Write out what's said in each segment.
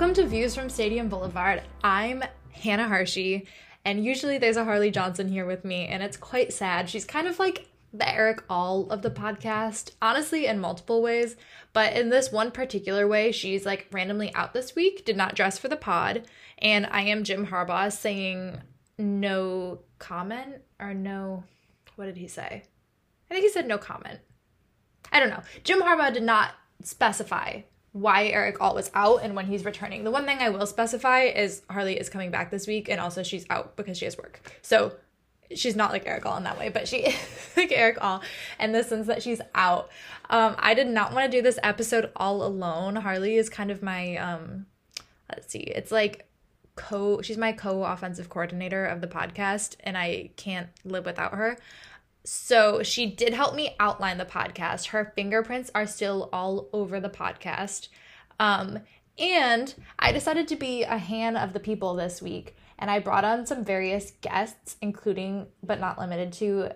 Welcome to Views from Stadium Boulevard. I'm Hannah Harshey, and usually there's a Harley Johnson here with me, and it's quite sad. She's kind of like the Erick All of the podcast, honestly, in multiple ways, but in this one particular way, she's like randomly out this week, did not dress for the pod, and I am Jim Harbaugh saying no comment or no, what did he say? I think he said no comment. I don't know. Jim Harbaugh did not specify why Erick All was out and when he's returning. The one thing I will specify is Harley is coming back this week and also she's out because she has work. So she's not like Erick All in that way, but she is like Erick All in the sense that she's out. Um, I did not want to do this episode all alone. Harley is kind of my um let's see, it's like co she's my co-offensive coordinator of the podcast and I can't live without her. So she did help me outline the podcast. Her fingerprints are still all over the podcast. Um, and I decided to be a hand of the people this week. And I brought on some various guests, including but not limited to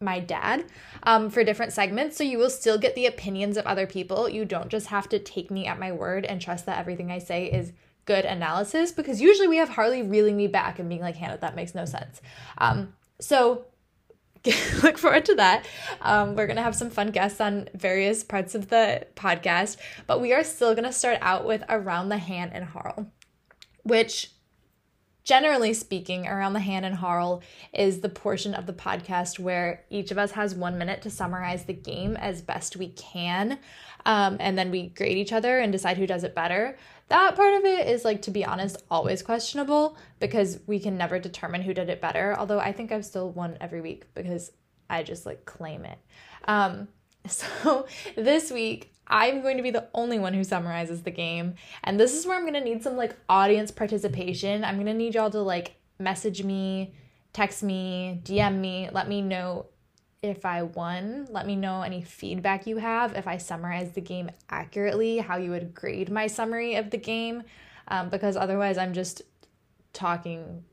my dad, um, for different segments. So you will still get the opinions of other people. You don't just have to take me at my word and trust that everything I say is good analysis because usually we have Harley reeling me back and being like, Hannah, that makes no sense. Um, so look forward to that. Um, we're going to have some fun guests on various parts of the podcast, but we are still going to start out with Around the Hand and Harl, which generally speaking, Around the Hand and Harl is the portion of the podcast where each of us has one minute to summarize the game as best we can. Um, and then we grade each other and decide who does it better. That part of it is, like, to be honest, always questionable because we can never determine who did it better. Although I think I've still won every week because I just like claim it. Um, so this week, I'm going to be the only one who summarizes the game. And this is where I'm going to need some like audience participation. I'm going to need y'all to like message me, text me, DM me, let me know if I won. Let me know any feedback you have, if I summarized the game accurately, how you would grade my summary of the game, um, because otherwise I'm just talking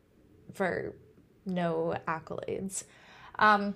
for no accolades. Um,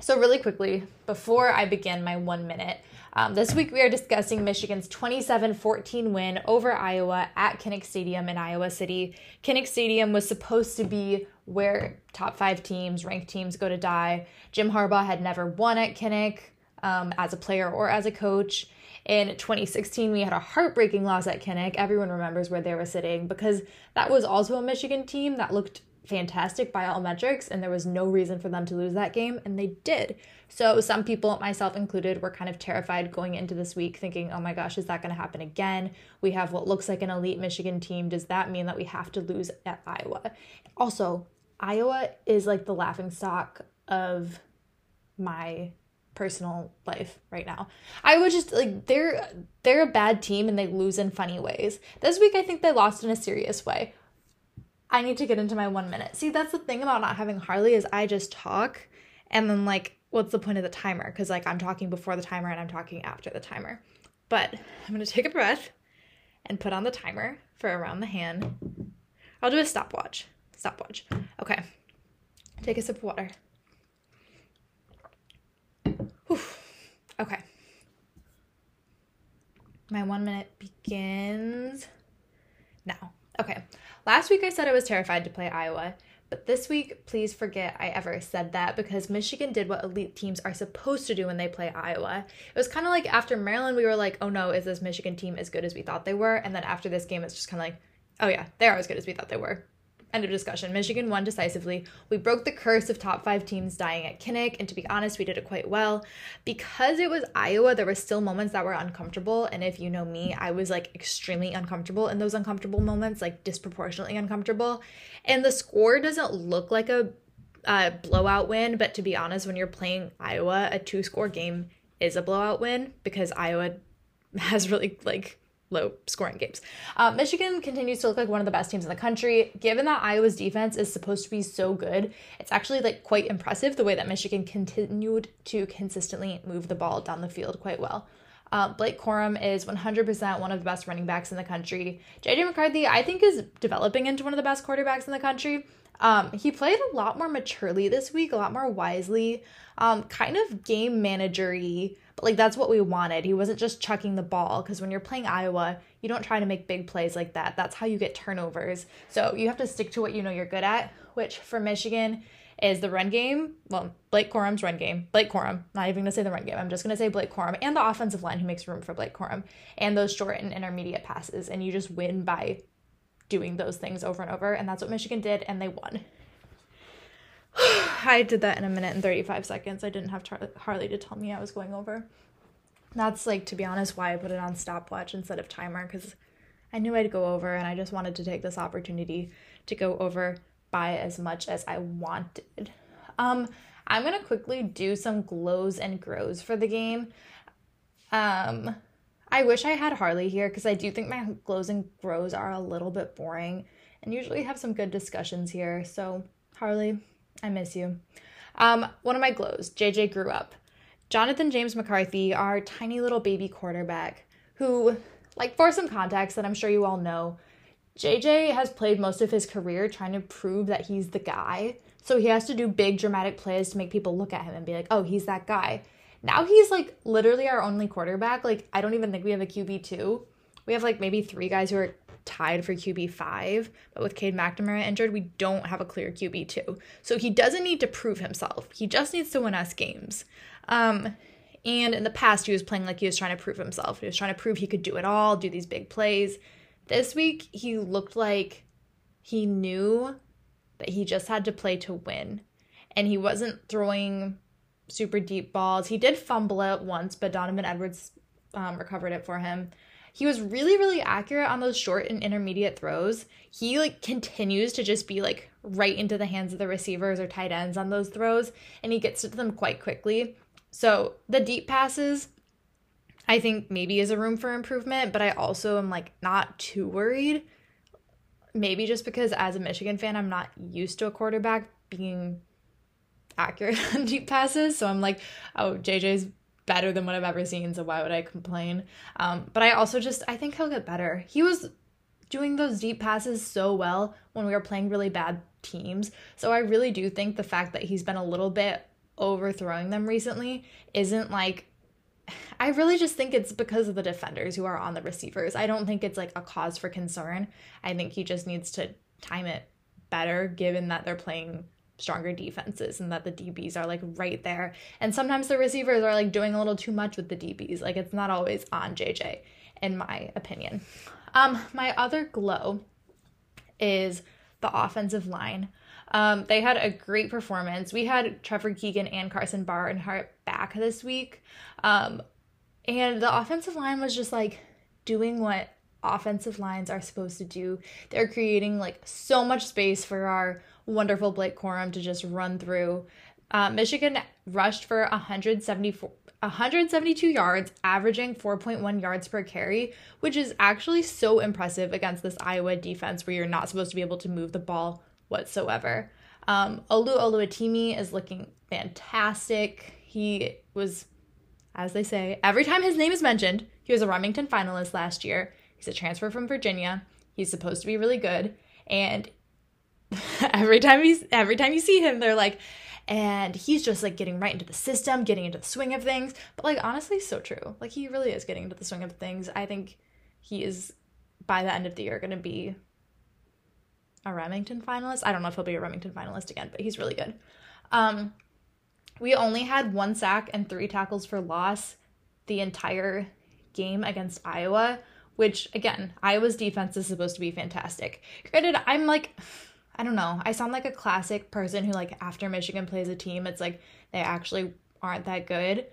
so, really quickly, before I begin my one minute, um, this week we are discussing Michigan's 27 14 win over Iowa at Kinnick Stadium in Iowa City. Kinnick Stadium was supposed to be where top five teams, ranked teams, go to die. Jim Harbaugh had never won at Kinnick um, as a player or as a coach. In 2016, we had a heartbreaking loss at Kinnick. Everyone remembers where they were sitting because that was also a Michigan team that looked fantastic by all metrics, and there was no reason for them to lose that game, and they did. So, some people, myself included, were kind of terrified going into this week, thinking, oh my gosh, is that going to happen again? We have what looks like an elite Michigan team. Does that mean that we have to lose at Iowa? Also, Iowa is like the laughing stock of my personal life right now. I would just like they're they're a bad team and they lose in funny ways. This week I think they lost in a serious way. I need to get into my 1 minute. See, that's the thing about not having Harley is I just talk and then like what's the point of the timer? Cuz like I'm talking before the timer and I'm talking after the timer. But I'm to take a breath and put on the timer for around the hand. I'll do a stopwatch. Stopwatch. Okay. Take a sip of water. Whew. Okay. My one minute begins now. Okay. Last week I said I was terrified to play Iowa, but this week, please forget I ever said that because Michigan did what elite teams are supposed to do when they play Iowa. It was kind of like after Maryland, we were like, oh no, is this Michigan team as good as we thought they were? And then after this game, it's just kind of like, oh yeah, they are as good as we thought they were. End of discussion. Michigan won decisively. We broke the curse of top five teams dying at Kinnick, and to be honest, we did it quite well. Because it was Iowa, there were still moments that were uncomfortable. And if you know me, I was like extremely uncomfortable in those uncomfortable moments, like disproportionately uncomfortable. And the score doesn't look like a uh, blowout win, but to be honest, when you're playing Iowa, a two score game is a blowout win because Iowa has really like low scoring games. Uh, Michigan continues to look like one of the best teams in the country. Given that Iowa's defense is supposed to be so good, it's actually like quite impressive the way that Michigan continued to consistently move the ball down the field quite well. Uh, Blake Corum is 100% one of the best running backs in the country. JJ McCarthy, I think, is developing into one of the best quarterbacks in the country. Um, he played a lot more maturely this week, a lot more wisely, um, kind of game managery, but like that's what we wanted. He wasn't just chucking the ball because when you're playing Iowa, you don't try to make big plays like that. That's how you get turnovers. So you have to stick to what you know you're good at, which for Michigan is the run game. Well, Blake Corum's run game. Blake Corum, not even gonna say the run game. I'm just gonna say Blake Corum and the offensive line who makes room for Blake Corum and those short and intermediate passes. And you just win by doing those things over and over. And that's what Michigan did, and they won. I did that in a minute and 35 seconds. I didn't have Harley to tell me I was going over. That's like, to be honest, why I put it on stopwatch instead of timer because I knew I'd go over and I just wanted to take this opportunity to go over by as much as I wanted. Um, I'm gonna quickly do some glows and grows for the game. Um, I wish I had Harley here because I do think my glows and grows are a little bit boring and usually have some good discussions here. So, Harley, I miss you. Um, one of my glows, JJ grew up. Jonathan James McCarthy, our tiny little baby quarterback, who, like, for some context that I'm sure you all know, JJ has played most of his career trying to prove that he's the guy. So he has to do big dramatic plays to make people look at him and be like, oh, he's that guy. Now he's like literally our only quarterback. Like, I don't even think we have a QB2. We have like maybe three guys who are tied for QB5, but with Cade McNamara injured, we don't have a clear QB2. So he doesn't need to prove himself. He just needs to win us games. Um, and in the past, he was playing like he was trying to prove himself. He was trying to prove he could do it all, do these big plays. This week, he looked like he knew that he just had to play to win. And he wasn't throwing super deep balls. He did fumble it once, but Donovan Edwards um, recovered it for him. He was really, really accurate on those short and intermediate throws. He like continues to just be like right into the hands of the receivers or tight ends on those throws, and he gets to them quite quickly. So the deep passes, I think maybe is a room for improvement, but I also am like not too worried. Maybe just because as a Michigan fan, I'm not used to a quarterback being accurate on deep passes. So I'm like, oh, JJ's better than what I've ever seen, so why would I complain? Um, but I also just I think he'll get better. He was doing those deep passes so well when we were playing really bad teams. So I really do think the fact that he's been a little bit overthrowing them recently isn't like I really just think it's because of the defenders who are on the receivers. I don't think it's like a cause for concern. I think he just needs to time it better given that they're playing stronger defenses and that the DBs are like right there. And sometimes the receivers are like doing a little too much with the DBs. Like it's not always on JJ, in my opinion. Um, my other glow is the offensive line. Um, they had a great performance. We had Trevor Keegan and Karsen Barnhart back this week. Um, and the offensive line was just like doing what offensive lines are supposed to do. They're creating like so much space for our wonderful Blake Corum to just run through. Uh, Michigan rushed for 174, 172 yards, averaging 4.1 yards per carry, which is actually so impressive against this Iowa defense where you're not supposed to be able to move the ball whatsoever. Um, Olu Oluwatimi is looking fantastic. He was, as they say, every time his name is mentioned, he was a Rimington finalist last year. He's a transfer from Virginia. He's supposed to be really good. And every time he's every time you see him, they're like, and he's just like getting right into the system, getting into the swing of things. But like honestly, so true. Like he really is getting into the swing of things. I think he is by the end of the year going to be a Rimington finalist. I don't know if he'll be a Rimington finalist again, but he's really good. Um, we only had one sack and three tackles for loss the entire game against Iowa, which again, Iowa's defense is supposed to be fantastic. Granted, I'm like I don't know. I sound like a classic person who like after Michigan plays a team, it's like they actually aren't that good.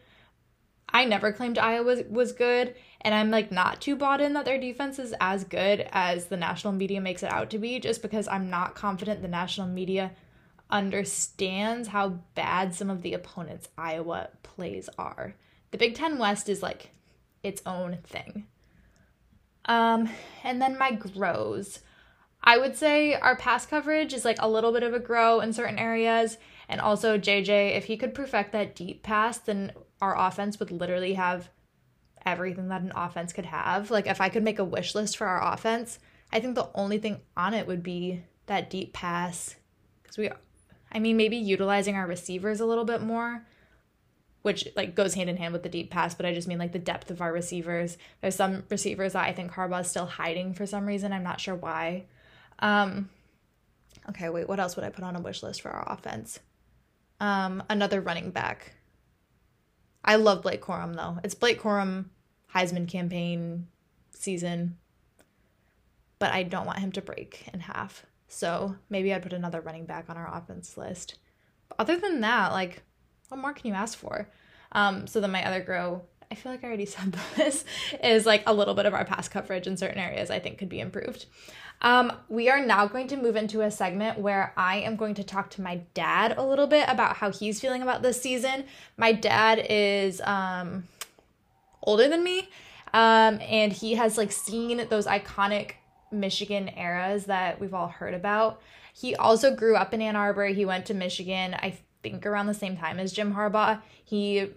I never claimed Iowa was, good, and I'm like not too bought in that their defense is as good as the national media makes it out to be, just because I'm not confident the national media understands how bad some of the opponents Iowa plays are. The Big Ten West is like its own thing. Um, and then my grows. I would say our pass coverage is like a little bit of a grow in certain areas. And also, JJ, if he could perfect that deep pass, then our offense would literally have everything that an offense could have. Like if I could make a wish list for our offense, I think the only thing on it would be that deep pass because we I mean maybe utilizing our receivers a little bit more which like goes hand in hand with the deep pass, but I just mean like the depth of our receivers. There's some receivers that I think Harbaugh's still hiding for some reason. I'm not sure why. Um, okay, wait, what else would I put on a wish list for our offense? Um, another running back. I love Blake Corum though. It's Blake Corum Heisman campaign season, but I don't want him to break in half. So maybe I'd put another running back on our offense list. But other than that, like what more can you ask for? Um, so then my other grow, I feel like I already said this, is like a little bit of our past coverage in certain areas I think could be improved. Um, we are now going to move into a segment where I am going to talk to my dad a little bit about how he's feeling about this season. My dad is um, older than me, um, and he has like seen those iconic Michigan eras that we've all heard about. He also grew up in Ann Arbor. He went to Michigan. I think around the same time as Jim Harbaugh. He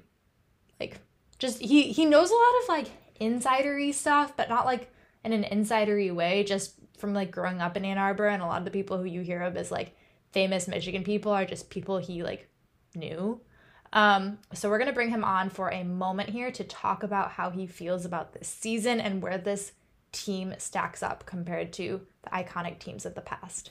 like just he he knows a lot of like insidery stuff, but not like in an insidery way, just from like growing up in Ann Arbor and a lot of the people who you hear of as like famous Michigan people are just people he like knew. Um, so we're gonna bring him on for a moment here to talk about how he feels about this season and where this team stacks up compared to the iconic teams of the past.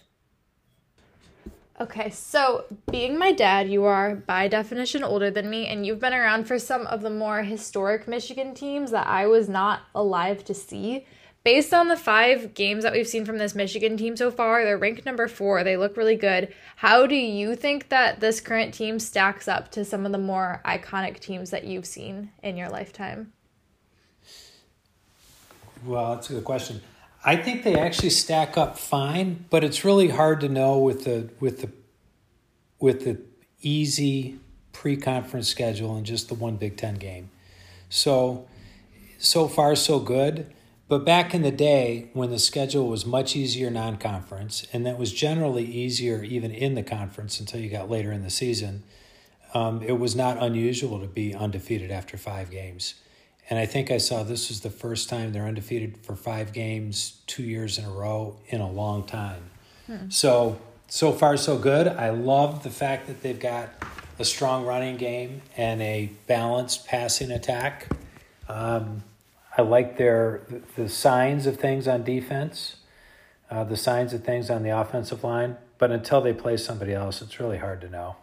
Okay, so being my dad, you are by definition older than me, and you've been around for some of the more historic Michigan teams that I was not alive to see. Based on the five games that we've seen from this Michigan team so far, they're ranked number four. They look really good. How do you think that this current team stacks up to some of the more iconic teams that you've seen in your lifetime? Well, that's a good question. I think they actually stack up fine, but it's really hard to know with the with the with the easy pre-conference schedule and just the one Big Ten game. So so far so good. But back in the day when the schedule was much easier non-conference, and that was generally easier even in the conference until you got later in the season, um, it was not unusual to be undefeated after five games. And I think I saw this was the first time they're undefeated for five games, two years in a row in a long time. Hmm. So, so far, so good. I love the fact that they've got a strong running game and a balanced passing attack. Um, I like their the signs of things on defense, uh, the signs of things on the offensive line. But until they play somebody else, it's really hard to know.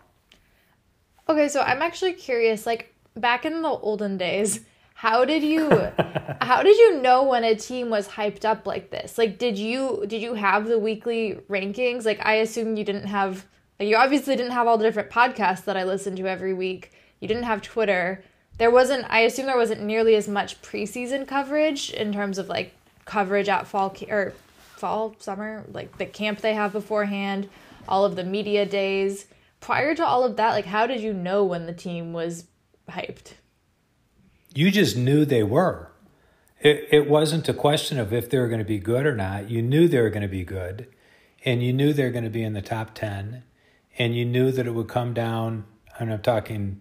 Okay, so I'm actually curious. Like back in the olden days, how did you how did you know when a team was hyped up like this? Like did you did you have the weekly rankings? Like I assume you didn't have like you obviously didn't have all the different podcasts that I listen to every week. You didn't have Twitter. There wasn't I assume there wasn't nearly as much preseason coverage in terms of like coverage at fall or fall summer like the camp they have beforehand, all of the media days. Prior to all of that, like how did you know when the team was hyped? You just knew they were. It, it wasn't a question of if they were going to be good or not. You knew they were going to be good, and you knew they were going to be in the top 10, and you knew that it would come down, and I'm talking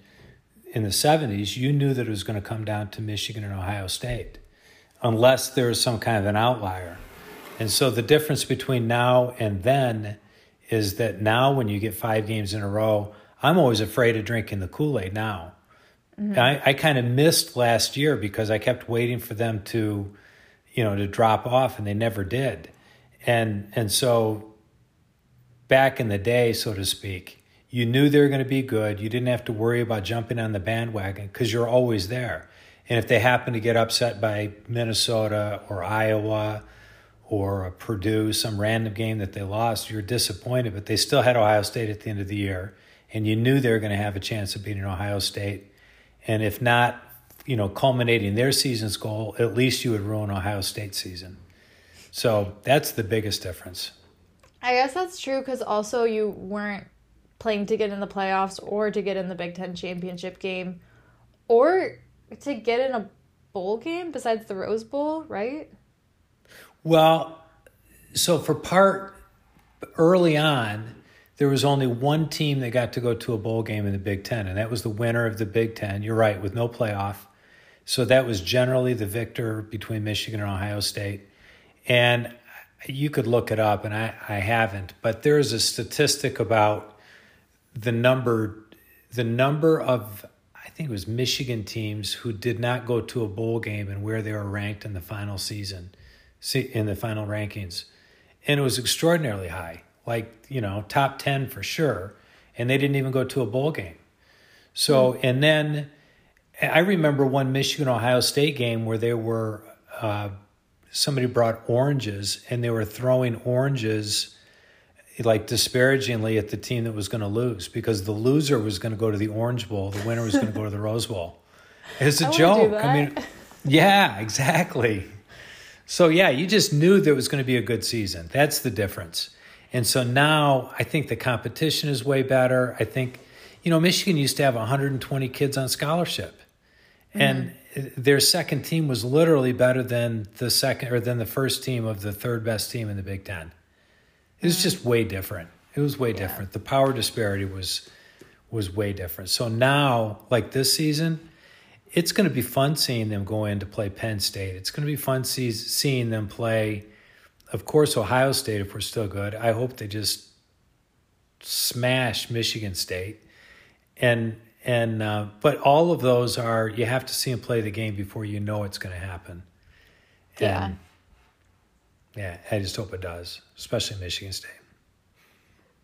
in the 70s, you knew that it was going to come down to Michigan and Ohio State, unless there was some kind of an outlier. And so the difference between now and then is that now, when you get five games in a row, I'm always afraid of drinking the Kool Aid now Mm-hmm. I, I kind of missed last year because I kept waiting for them to, you know, to drop off, and they never did. And and so, back in the day, so to speak, you knew they were going to be good. You didn't have to worry about jumping on the bandwagon because you're always there. And if they happen to get upset by Minnesota or Iowa or Purdue, some random game that they lost, you're disappointed. But they still had Ohio State at the end of the year, and you knew they were going to have a chance of beating Ohio State and if not, you know, culminating their season's goal, at least you would ruin Ohio State season. So that's the biggest difference. I guess that's true because also you weren't playing to get in the playoffs or to get in the Big Ten championship game or to get in a bowl game besides the Rose Bowl, right? Well, so for part early on, there was only one team that got to go to a bowl game in the Big Ten, and that was the winner of the Big Ten. You're right, with no playoff. So that was generally the victor between Michigan and Ohio State. And you could look it up, and I, I haven't, but there's a statistic about the number the number of I think it was Michigan teams who did not go to a bowl game and where they were ranked in the final season, in the final rankings, and it was extraordinarily high, like you know top ten for sure, and they didn't even go to a bowl game. So mm. and then I remember one Michigan Ohio State game where there were uh, somebody brought oranges and they were throwing oranges like disparagingly at the team that was going to lose because the loser was going to go to the Orange Bowl, the winner was going to go to the Rose Bowl. It's a I joke. I mean, yeah, exactly. So yeah, you just knew there was going to be a good season. That's the difference. And so now I think the competition is way better. I think, you know, Michigan used to have 120 kids on scholarship. Mm-hmm. And their second team was literally better than the second or than the first team of the third best team in the Big Ten. It was just way different. It was way yeah. different. The power disparity was was way different. So now, like this season, it's going to be fun seeing them go in to play Penn State. It's going to be fun see, seeing them play, of course, Ohio State if we're still good. I hope they just smash Michigan State, and and uh, but all of those are you have to see them play the game before you know it's going to happen. Yeah. And, yeah, I just hope it does, especially Michigan State.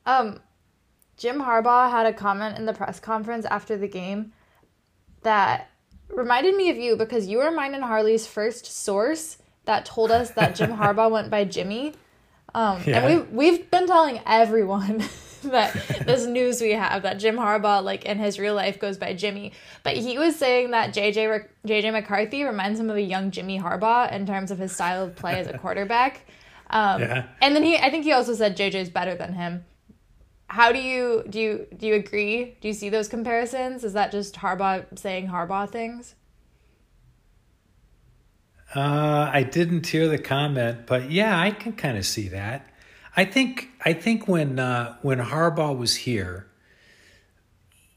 Um, Jim Harbaugh had a comment in the press conference after the game that reminded me of you because you were mine and Harley's first source that told us that Jim Harbaugh went by Jimmy. Um, yeah. and we we've been telling everyone that this news we have that Jim Harbaugh, like in his real life, goes by Jimmy. But he was saying that JJ JJ McCarthy reminds him of a young Jimmy Harbaugh in terms of his style of play as a quarterback. Um, yeah. And then he, I think he also said JJ's better than him. How do you do you do you agree? Do you see those comparisons? Is that just Harbaugh saying Harbaugh things? Uh, I didn't hear the comment, but yeah, I can kind of see that. I think I think when uh, when Harbaugh was here,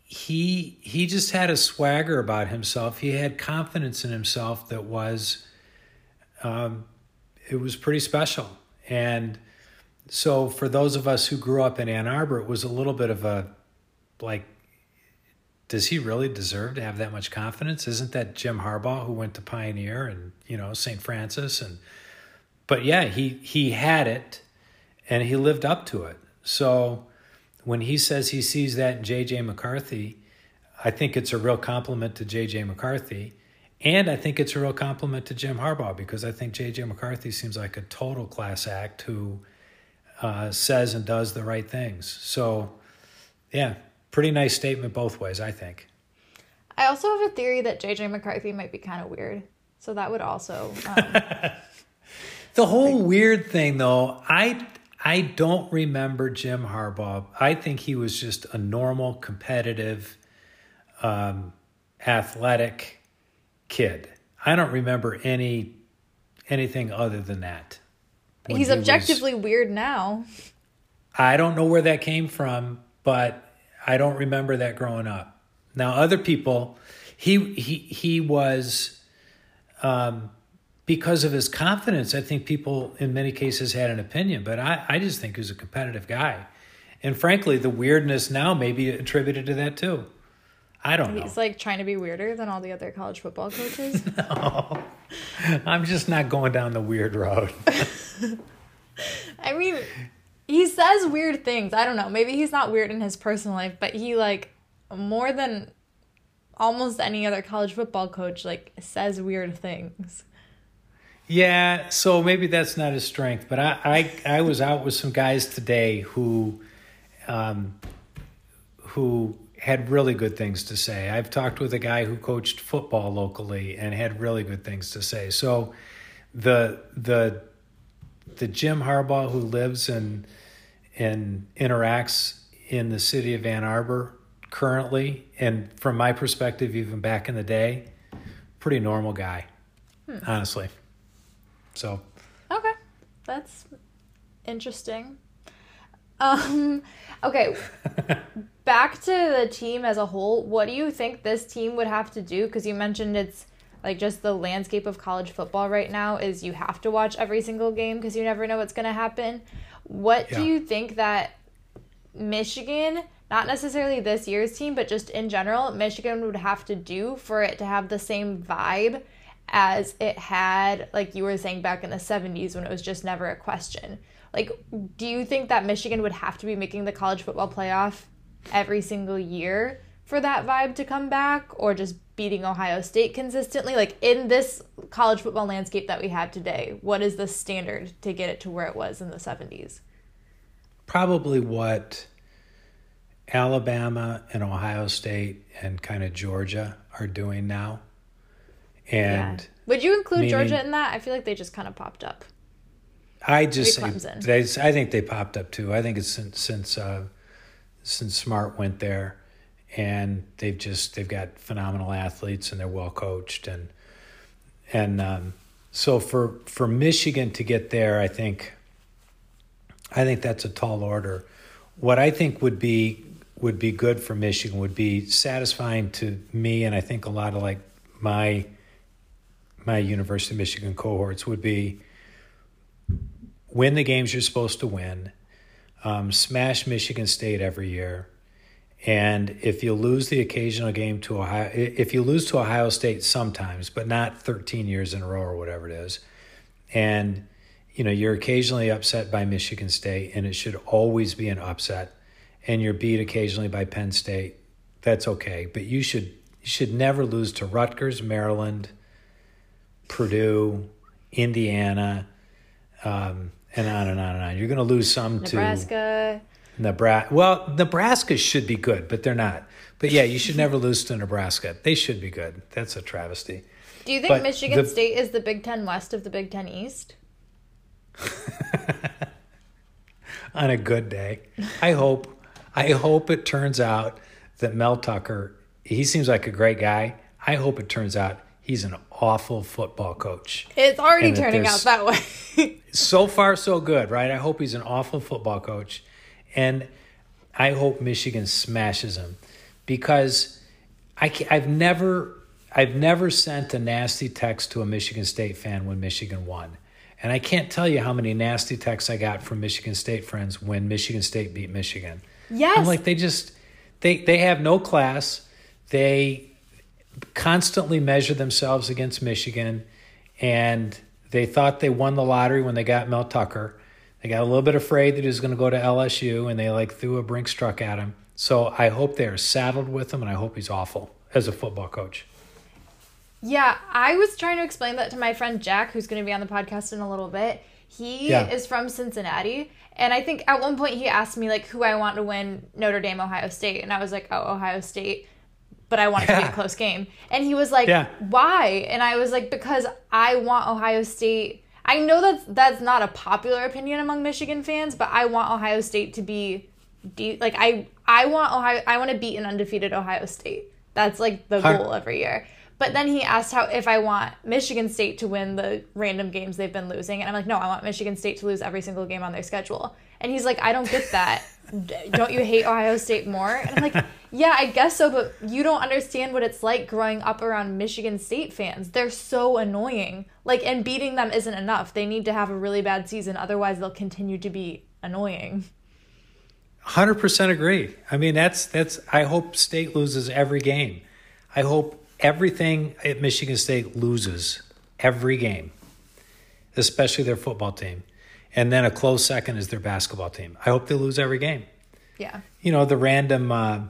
he he just had a swagger about himself. He had confidence in himself that was, um, it was pretty special. And so for those of us who grew up in Ann Arbor, it was a little bit of a like, does he really deserve to have that much confidence? Isn't that Jim Harbaugh who went to Pioneer and you know St. Francis and, but yeah, he he had it and he lived up to it. So when he says he sees that in JJ McCarthy, I think it's a real compliment to JJ McCarthy. And I think it's a real compliment to Jim Harbaugh because I think JJ McCarthy seems like a total class act who uh, says and does the right things. So, yeah, pretty nice statement both ways, I think. I also have a theory that JJ McCarthy might be kind of weird. So that would also. Um, the whole like, weird thing, though, I I don't remember Jim Harbaugh. I think he was just a normal, competitive, um, athletic kid. I don't remember any anything other than that. He's he objectively was, weird now. I don't know where that came from, but I don't remember that growing up. Now, other people, he he he was. Um, because of his confidence, I think people in many cases had an opinion, but I, I just think he was a competitive guy. And frankly, the weirdness now may be attributed to that too. I don't He's know. He's like trying to be weirder than all the other college football coaches. no, I'm just not going down the weird road. I mean, he says weird things. I don't know. Maybe he's not weird in his personal life, but he like more than almost any other college football coach like says weird things. Yeah, so maybe that's not his strength, but I I, I was out with some guys today who um, who had really good things to say. I've talked with a guy who coached football locally and had really good things to say. So the the the Jim Harbaugh who lives and and interacts in the city of Ann Arbor currently, and from my perspective, even back in the day, pretty normal guy, hmm. honestly. So. Okay, that's interesting. Um, okay, back to the team as a whole. What do you think this team would have to do? Because you mentioned it's like just the landscape of college football right now is you have to watch every single game because you never know what's going to happen. What Yeah. do you think that Michigan, not necessarily this year's team, but just in general, Michigan would have to do for it to have the same vibe as it had, like you were saying back in the 70s when it was just never a question? Like, do you think that Michigan would have to be making the college football playoff every single year for that vibe to come back, or just beating Ohio State consistently? Like, in this college football landscape that we have today, what is the standard to get it to where it was in the 70s? Probably what Alabama and Ohio State and kind of Georgia are doing now. And Would you include meaning- Georgia in that? I feel like they just kind of popped up. I just Maybe say Clemson. they, I think they popped up too. I think it's since since uh, since Smart went there, and they've just they've got phenomenal athletes and they're well coached and and um, so for for Michigan to get there, I think I think that's a tall order. What I think would be would be good for Michigan would be satisfying to me, and I think a lot of like my my University of Michigan cohorts would be win the games you're supposed to win, um, smash Michigan State every year, and if you lose the occasional game to Ohio, if you lose to Ohio State sometimes, but not 13 years in a row or whatever it is, and you know you're occasionally upset by Michigan State, and it should always be an upset, and you're beat occasionally by Penn State, that's okay, but you should you should never lose to Rutgers, Maryland, Purdue, Indiana, um, and on and on and on. You're going to lose some to Nebraska. to Nebraska. Well, Nebraska should be good, but they're not. But yeah, you should never lose to Nebraska. They should be good. That's a travesty. Do you think But Michigan the- State is the Big Ten West of the Big Ten East? On a good day, I hope. I hope it turns out that Mel Tucker. He seems like a great guy. I hope it turns out he's an awful football coach. It's already turning out that way. so far so good, right? I hope he's an awful football coach, and I hope Michigan smashes them because I I've never I've never sent a nasty text to a Michigan State fan when Michigan won, and I can't tell you how many nasty texts I got from Michigan State friends when Michigan State beat Michigan. yes. I'm like they just they they have no class. They constantly measure themselves against Michigan, and they thought they won the lottery when they got Mel Tucker. They got a little bit afraid that he was going to go to LSU, and they like threw a Brinks truck at him. So I hope they are saddled with him, and I hope he's awful as a football coach. Yeah, I was trying to explain that to my friend Jack, who's going to be on the podcast in a little bit. He Yeah. is from Cincinnati, and I think at one point he asked me like who I want to win Notre Dame Ohio State, and I was like, "Oh, Ohio State." But I want it to be a close game. And he was like, Yeah. "Why?" And I was like, "Because I want Ohio State. I know that's that's not a popular opinion among Michigan fans, but I want Ohio State to be de- like I I want Ohio I want to beat an undefeated Ohio State. That's like the goal every year. But then he asked how if I want Michigan State to win the random games they've been losing, and I'm like, no, I want Michigan State to lose every single game on their schedule. And he's like, I don't get that. Don't you hate Ohio State more? And I'm like, yeah, I guess so, but you don't understand what it's like growing up around Michigan State fans. They're so annoying. Like, and beating them isn't enough. They need to have a really bad season, otherwise they'll continue to be annoying. Hundred percent agree. I mean, that's that's. I hope State loses every game. I hope everything at Michigan State loses every game, especially their football team, and then a close second is their basketball team. I hope they lose every game. Yeah. You know, the random uh,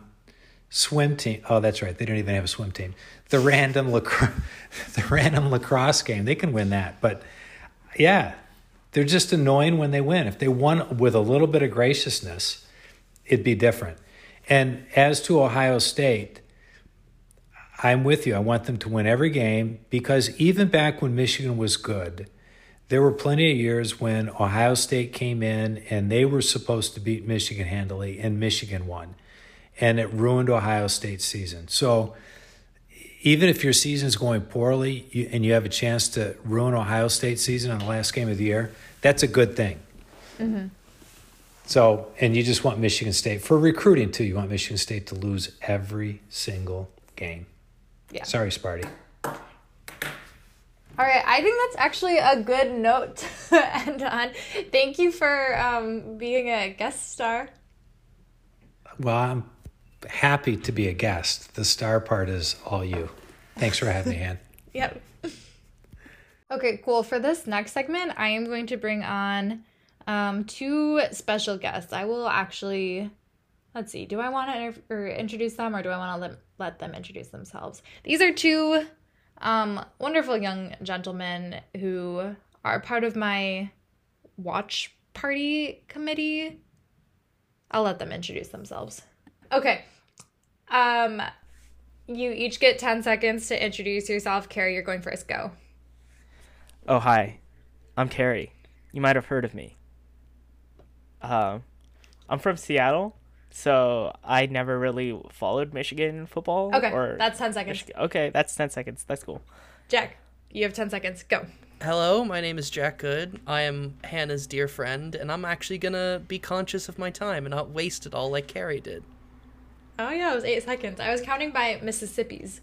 swim team. Oh, that's right. They don't even have a swim team. The random lacrosse, the random lacrosse game. They can win that, but yeah, they're just annoying when they win. If they won with a little bit of graciousness, it'd be different. And as to Ohio State, I'm with you. I want them to win every game because even back when Michigan was good, there were plenty of years when Ohio State came in and they were supposed to beat Michigan handily, and Michigan won. And it ruined Ohio State's season. So even if your season's going poorly you, and you have a chance to ruin Ohio State's season on the last game of the year, that's a good thing. Mm-hmm. So, and you just want Michigan State for recruiting too. You want Michigan State to lose every single game. Yeah. Sorry, Sparty. All right, I think that's actually a good note to end on. Thank you for um, being a guest star. Well, I'm happy to be a guest. The star part is all you. Thanks for having me, Ann. Yep. Okay, cool. For this next segment, I am going to bring on um, two special guests. I will actually, let's see, do I want to inter- or introduce them or do I want to let, let them introduce themselves? These are two um, wonderful young gentlemen who are part of my watch party committee. I'll let them introduce themselves. Okay. Um, you each get 10 seconds to introduce yourself. Carrie, you're going first. Go. Oh, hi. I'm Carrie. You might have heard of me. Um, I'm from Seattle, so I never really followed Michigan football. Okay, or that's 10 seconds. Michigan. Okay, that's 10 seconds. That's cool. Jack, you have 10 seconds. Go. Hello, my name is Jack Good. I am Hannah's dear friend, and I'm actually gonna be conscious of my time and not waste it all like Carrie did. Oh, yeah, it was eight seconds. I was counting by Mississippi's,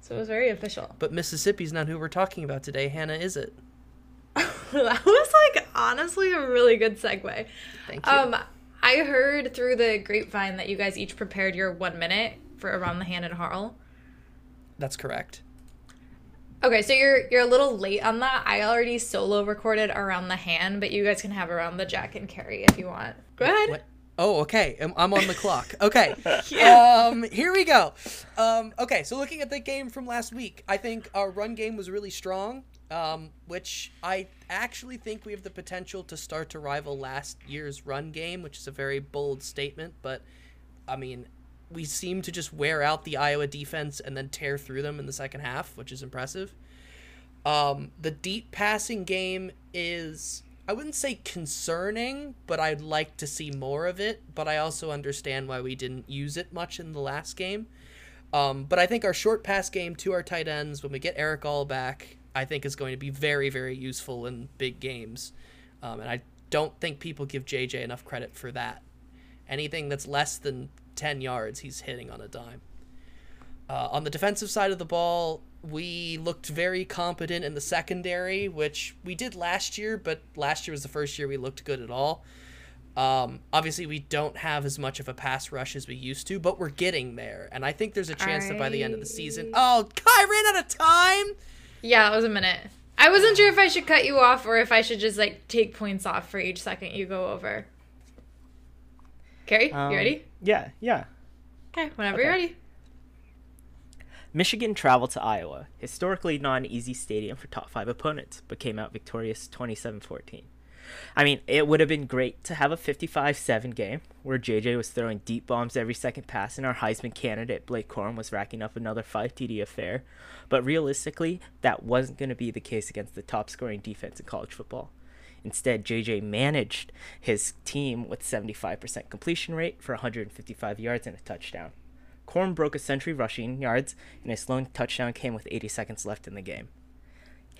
so it was very official. But Mississippi's not who we're talking about today. Hannah, is it? that was like honestly a really good segue. Thank you. Um, I heard through the grapevine that you guys each prepared your one minute for around the hand and Harl. That's correct. Okay, so you're you're a little late on that. I already solo recorded around the hand, but you guys can have around the Jack and Carrie if you want. Go ahead. What? Oh, okay. I'm, I'm on the clock. Okay. Um, here we go. Um, okay, so looking at the game from last week, I think our run game was really strong, um, which I actually think we have the potential to start to rival last year's run game, which is a very bold statement, but I mean, we seem to just wear out the Iowa defense and then tear through them in the second half, which is impressive. Um, the deep passing game is, I wouldn't say concerning, but I'd like to see more of it. But I also understand why we didn't use it much in the last game. Um, but I think our short pass game to our tight ends, when we get Erick All back, I think is going to be very, very useful in big games. Um, and I don't think people give JJ enough credit for that. Anything that's less than 10 yards, he's hitting on a dime. Uh, on the defensive side of the ball, we looked very competent in the secondary, which we did last year, but last year was the first year we looked good at all. Um, obviously, we don't have as much of a pass rush as we used to, but we're getting there. And I think there's a chance that by the end of the season. Oh, I ran out of time! Yeah, that was a minute. I wasn't sure if I should cut you off or if I should just like take points off for each second you go over. Carrie, Um, you ready? Yeah, yeah. Okay, whenever you're ready. Michigan traveled to Iowa, historically not an easy stadium for top five opponents, but came out victorious 27 14. I mean, it would have been great to have a 55 7 game where JJ was throwing deep bombs every second pass and our Heisman candidate Blake Corum was racking up another 5 TD affair, but realistically, that wasn't going to be the case against the top scoring defense in college football. Instead, JJ managed his team with 75% completion rate for 155 yards and a touchdown. Corum broke a century rushing yards, and his lone touchdown came with 80 seconds left in the game.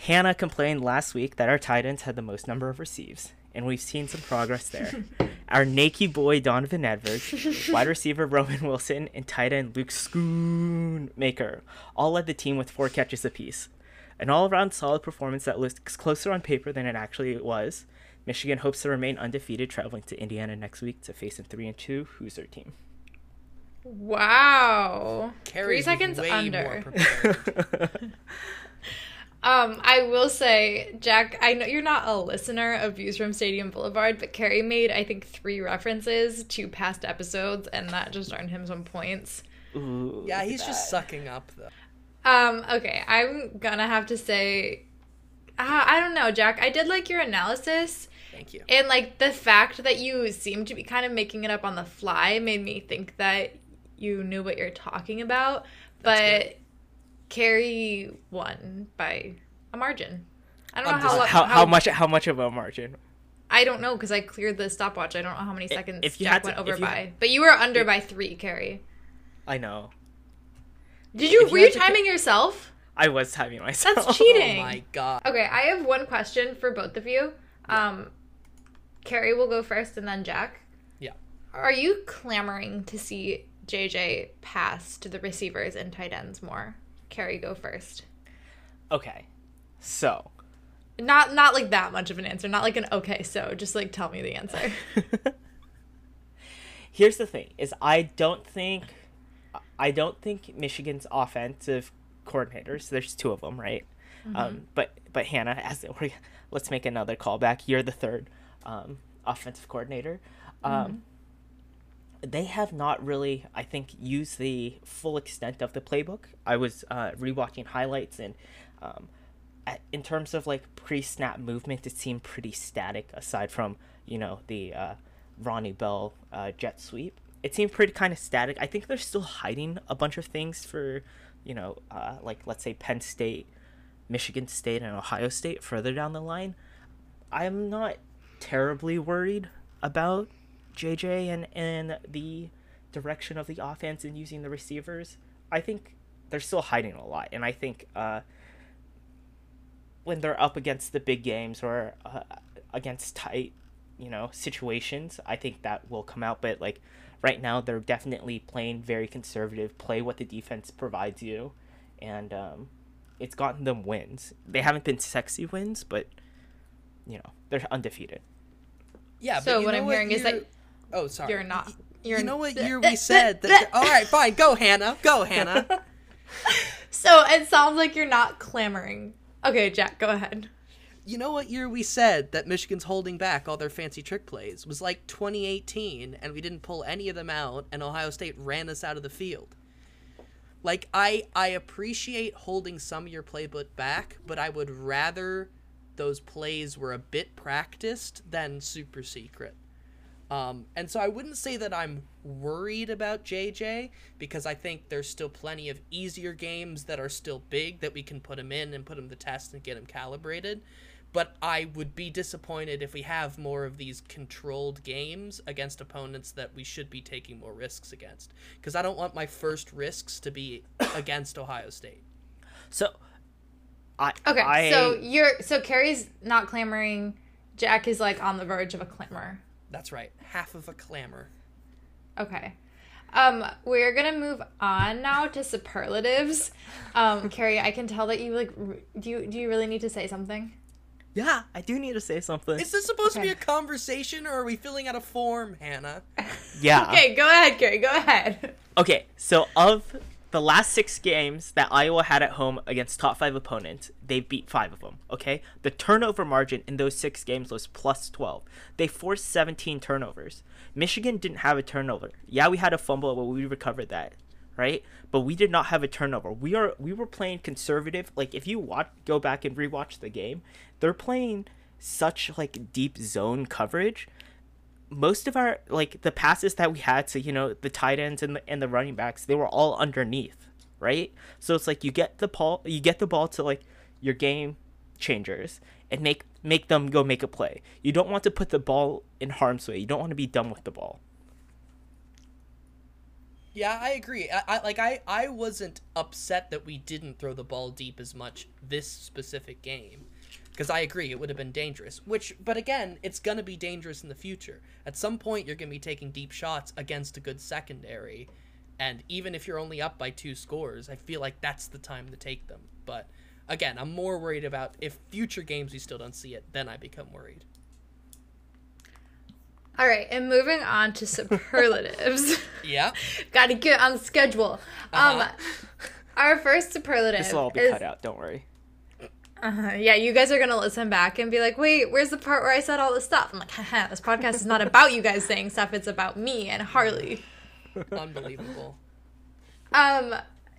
Hannah complained last week that our tight ends had the most number of receives, and we've seen some progress there. our naked boy Donovan Edwards, wide receiver Roman Wilson, and tight end Luke Schoonmaker all led the team with four catches apiece. An all around solid performance that looks closer on paper than it actually was. Michigan hopes to remain undefeated traveling to Indiana next week to face a 3 and 2 Hoosier team. Wow. Carrie's Three was seconds way under. more prepared. Um, I will say, Jack, I know you're not a listener of Views from Stadium Boulevard, but Carrie made, I think, three references to past episodes, and that just earned him some points. Ooh, yeah, he's just sucking up, though. Um, okay, I'm gonna have to say, uh, I don't know, Jack. I did like your analysis, Thank you. and like the fact that you seem to be kind of making it up on the fly made me think that you knew what you're talking about. That's But Carrie won by a margin. I don't know how, just- how, how much how much of a margin? I don't know because I cleared the stopwatch. I don't know how many seconds if you Jack had to- went over if you- by, but you were under by three, Carrie. I know. Did you? If were you had to timing yourself? I was timing myself. That's cheating. Oh my god. Okay, I have one question for both of you. Um, Carrie will go first, and then Jack. Yeah. Are you clamoring to see JJ pass to the receivers and tight ends more? Carrie, go first. Okay. So, Not not like that much of an answer. Not like an okay, so just like tell me the answer. here's the thing: is I don't think, I don't think Michigan's offensive coordinators. There's two of them, right? Um, but but Hannah, as we're, let's make another callback. You're the third um, offensive coordinator. Um, They have not really, I think, used the full extent of the playbook. I was uh, rewatching highlights and. Um, at, in terms of like pre-snap movement, it seemed pretty static. Aside from you know the uh, Ronnie Bell uh, jet sweep, it seemed pretty kind of static. I think they're still hiding a bunch of things for you know uh, like let's say Penn State, Michigan State, and Ohio State further down the line. I'm not terribly worried about JJ and and the direction of the offense and using the receivers. I think they're still hiding a lot, and I think. Uh, when they're up against the big games or uh, against tight, you know, situations, I think that will come out. But like right now, they're definitely playing very conservative. Play what the defense provides you, and um, it's gotten them wins. They haven't been sexy wins, but you know they're undefeated. Yeah. So but what I'm hearing is that you're- Oh, sorry. You're not. You're you know what year we said that? All right, fine. Go, Hannah. Go, Hannah. So it sounds like you're not clamoring. Okay, Jack, go ahead. You know what year we said that Michigan's holding back all their fancy trick plays was like 2018, and we didn't pull any of them out, and Ohio State ran us out of the field. Like I, I appreciate holding some of your playbook back, but I would rather those plays were a bit practiced than super secret. Um, and so I wouldn't say that I'm worried about JJ because I think there's still plenty of easier games that are still big that we can put him in and put him to test and get him calibrated. But I would be disappointed if we have more of these controlled games against opponents that we should be taking more risks against. Because I don't want my first risks to be against Ohio State. So, I Okay, I, so you're so Carrie's not clamoring. Jack is like on the verge of a clamor. That's right. Half of a clamor. Okay. Um, we're gonna move on now to superlatives. Um, Carrie, I can tell that you like. Do you do you really need to say something? yeah, I do need to say something. Is this supposed to be a conversation or are we filling out a form, Hannah? yeah. Okay, go ahead, Carrie. Go ahead. Okay, so of the last six games that Iowa had at home against top five opponents, they beat five of them. Okay, the turnover margin in those six games was plus twelve. They forced seventeen turnovers. Michigan didn't have a turnover. Yeah, we had a fumble, but we recovered that, right? But we did not have a turnover. We are we were playing conservative. Like if you watch, go back and rewatch the game, they're playing such like deep zone coverage most of our like the passes that we had to you know the tight ends and the, and the running backs they were all underneath right so it's like you get the ball you get the ball to like your game changers and make make them go make a play you don't want to put the ball in harm's way you don't want to be dumb with the ball Yeah, I agree. I, I like I I wasn't upset that we didn't throw the ball deep as much this specific game. Because I agree, it would have been dangerous. Which, but again, it's gonna be dangerous in the future. At some point, you're gonna be taking deep shots against a good secondary, and even if you're only up by two scores, I feel like that's the time to take them. But again, I'm more worried about if future games we still don't see it, then I become worried. All right, and moving on to superlatives. Yeah. Got to get on schedule. Um, Uh-huh. our first superlative this will all be is cut out don't worry Uh, yeah, you guys are gonna listen back and be like, "Wait, where's the part where I said all this stuff?" I'm like, Haha, "This podcast is not about you guys saying stuff; it's about me and Harley." Unbelievable. Um,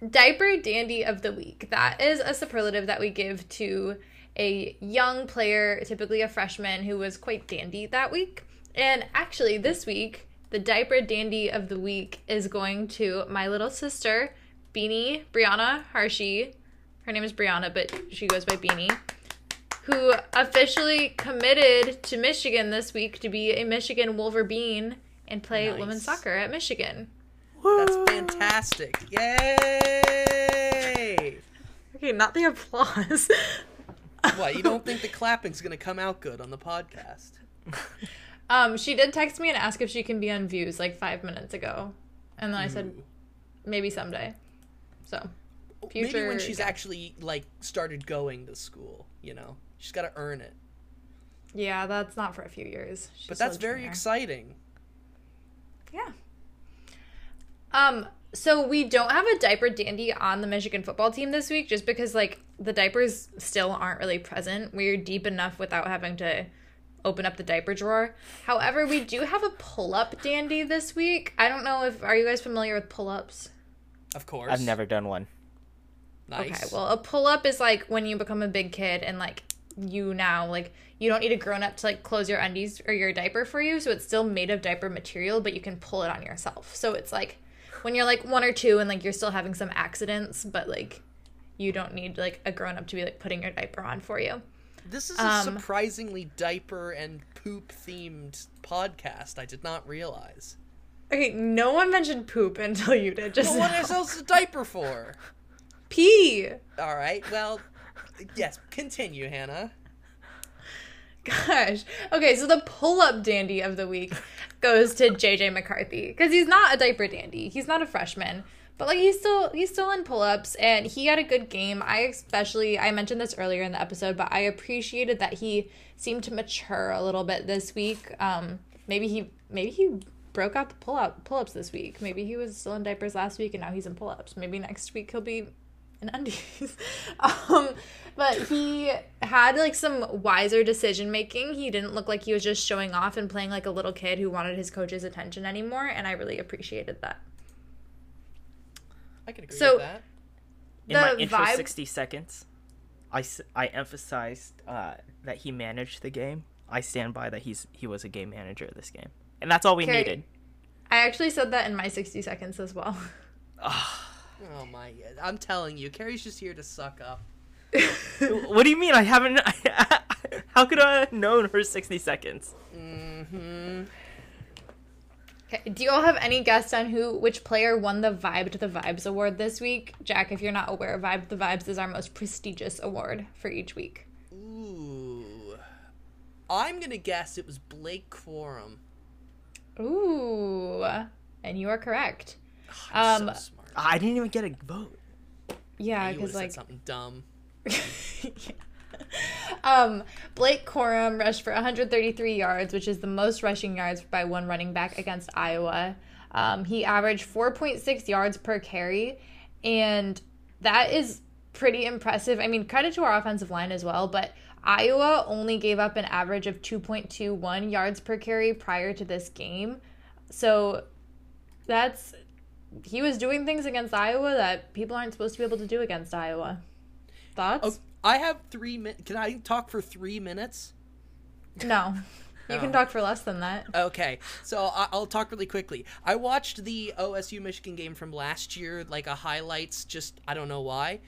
diaper dandy of the week. That is a superlative that we give to a young player, typically a freshman, who was quite dandy that week. And actually, this week, the diaper dandy of the week is going to my little sister, Beanie Brianna Harshey. Her name is Brianna, but she goes by Beanie. Who officially committed to Michigan this week to be a Michigan Wolverine and play Nice. women's soccer at Michigan. That's fantastic. Yay! Okay, not the applause. What, you don't think the clapping's gonna come out good on the podcast? um, she did text me and ask if she can be on views like five minutes ago, and then I said Ooh. maybe someday. So future. Maybe when she's yeah. actually like started going to school, you know, she's got to earn it. Yeah, that's not for a few years. She's But that's very junior. exciting. Yeah. Um, so we don't have a diaper dandy on the Michigan football team this week just because like the diapers still aren't really present. We're deep enough without having to open up the diaper drawer. However, we do have a pull-up dandy this week. I don't know if are you guys familiar with pull-ups? Of course. I've never done one. Nice. Okay, well, a pull-up is like when you become a big kid and like you now like you don't need a grown up to like close your undies or your diaper for you, so it's still made of diaper material, but you can pull it on yourself. So it's like when you're like one or two and like you're still having some accidents, but like you don't need like a grown up to be like putting your diaper on for you. This is a Um, surprisingly diaper and poop themed podcast. I did not realize. Okay, no one mentioned poop until you did just But what now. is else a diaper for? pee. All right. Well, yes. Continue, Hannah. Gosh. Okay, so the pull up dandy of the week goes to JJ McCarthy because he's not a diaper dandy. He's not a freshman, but like he's still he's still in pull ups and he had a good game. I especially I mentioned this earlier in the episode, but I appreciated that he seemed to mature a little bit this week. Um, maybe he maybe he broke out the pull up pull ups this week. Maybe he was still in diapers last week and now he's in pull ups. Maybe next week he'll be in undies. um, but he had like some wiser decision making. He didn't look like he was just showing off and playing like a little kid who wanted his coach's attention anymore, and I really appreciated that. I can agree So- with that. In my intro vibe- 60 seconds, I, I emphasized uh, that he managed the game. I stand by that he's he was a game manager of this game, and that's all we Okay. needed. I actually said that in my 60 seconds as well. Oh my! I'm telling you, Carrie's just here to suck up. what do you mean? I haven't. how could I have known her 60 seconds? Mm-hmm. Okay, do you all have any guess on who, which player won the Vibe to the Vibes award this week? Jack, if you're not aware, Vibe to the Vibes is our most prestigious award for each week. Ooh. I'm gonna guess it was Blake Corum. Ooh, and you are correct. I'm Um, so smart. I didn't even get a vote. Yeah, you would because like said something dumb. um, Blake Corum rushed for 133 yards, which is the most rushing yards by one running back against Iowa. Um, he averaged 4.6 yards per carry, and that is pretty impressive. I mean, credit to our offensive line as well, but Iowa only gave up an average of 2.21 yards per carry prior to this game. So that's he was doing things against Iowa that people aren't supposed to be able to do against Iowa. Thoughts? Oh, I have three minutes. Can I talk for three minutes? No. You can Oh. talk for less than that. Okay, so I- I'll talk really quickly. I watched the OSU Michigan game from last year, like a highlights. Just I don't know why.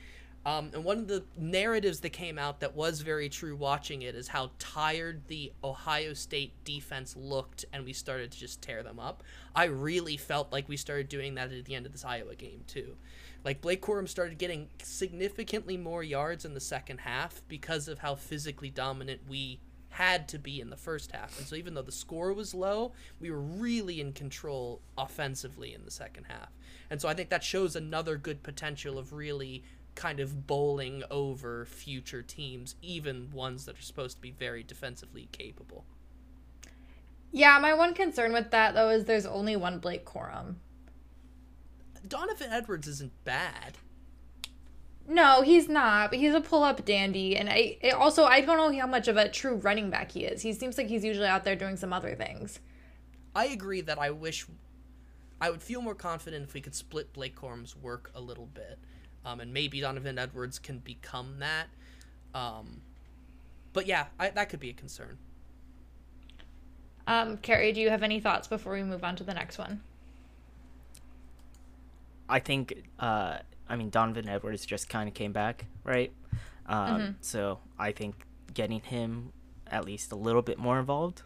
Um, and one of the narratives that came out that was very true watching it is how tired the Ohio State defense looked, and we started to just tear them up. I really felt like we started doing that at the end of this Iowa game too. Like Blake Corum started getting significantly more yards in the second half because of how physically dominant we had to be in the first half. And so even though the score was low, we were really in control offensively in the second half. And so I think that shows another good potential of really kind of bowling over future teams, even ones that are supposed to be very defensively capable. Yeah, my one concern with that though is there's only one Blake Corum. Donovan Edwards isn't bad. No, he's not, but he's a pull-up dandy, and I it also I don't know how much of a true running back he is. He seems like he's usually out there doing some other things. I agree that I wish I would feel more confident if we could split Blake Corum's work a little bit, um, and maybe Donovan Edwards can become that. Um, but yeah, I, that could be a concern. Um, Carrie, do you have any thoughts before we move on to the next one? I think, uh, I mean, Donovan Edwards just kind of came back, right? Um, Mm-hmm. So I think getting him at least a little bit more involved.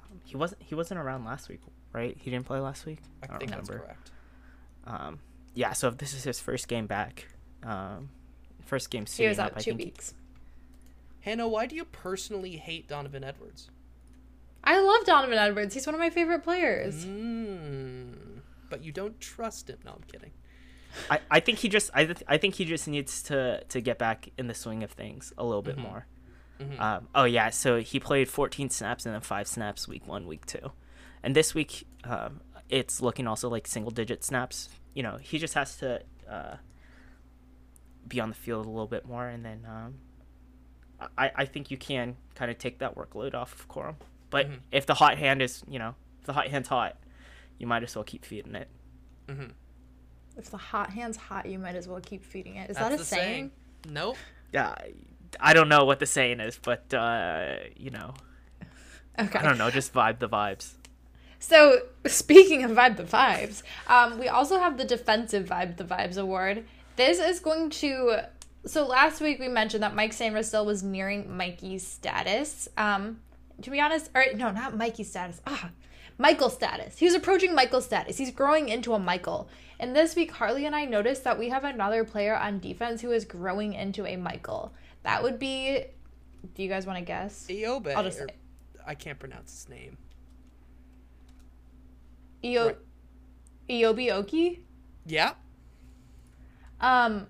Um, he wasn't. He wasn't around last week, right? He didn't play last week. I, don't think that's remember. correct. Um, yeah. So if this is his first game back, um, first game He was up, out I two think weeks. Hannah, why do you personally hate Donovan Edwards? I love Donovan Edwards. He's one of my favorite players. Mm, but you don't trust him. No, I'm kidding. I, I think he just I, th- I think he just needs to to get back in the swing of things a little bit more. Um, oh yeah, so he played 14 snaps and then five snaps week one, week two, and this week um, it's looking also like single digit snaps. You know, he just has to uh, be on the field a little bit more, and then um, I I think you can kind of take that workload off of Corum. But if the hot hand is you know if the hot hand's hot, you might as well keep feeding it. Mm-hmm. If the hot hand's hot, you might as well keep feeding it. Is That's that a the saying? Nope. Yeah, I- I don't know what the saying is, but uh, you know, Okay. I don't know, just vibe the vibes. So speaking of vibe the vibes, um, we also have the defensive vibe the vibes award. This is going to. So last week we mentioned that Mike San Sainristil was nearing Mikey's status. Um, to be honest, or no, not Mikey's status. Ah, Michael status. He was approaching Michael status. He's growing into a Michael. And this week, Harley and I noticed that we have another player on defense who is growing into a Michael. That would be. Do you guys want to guess? Iobe. I'll just or- I can't pronounce his name. Io- Right. Iobi Oki? Yeah. Um,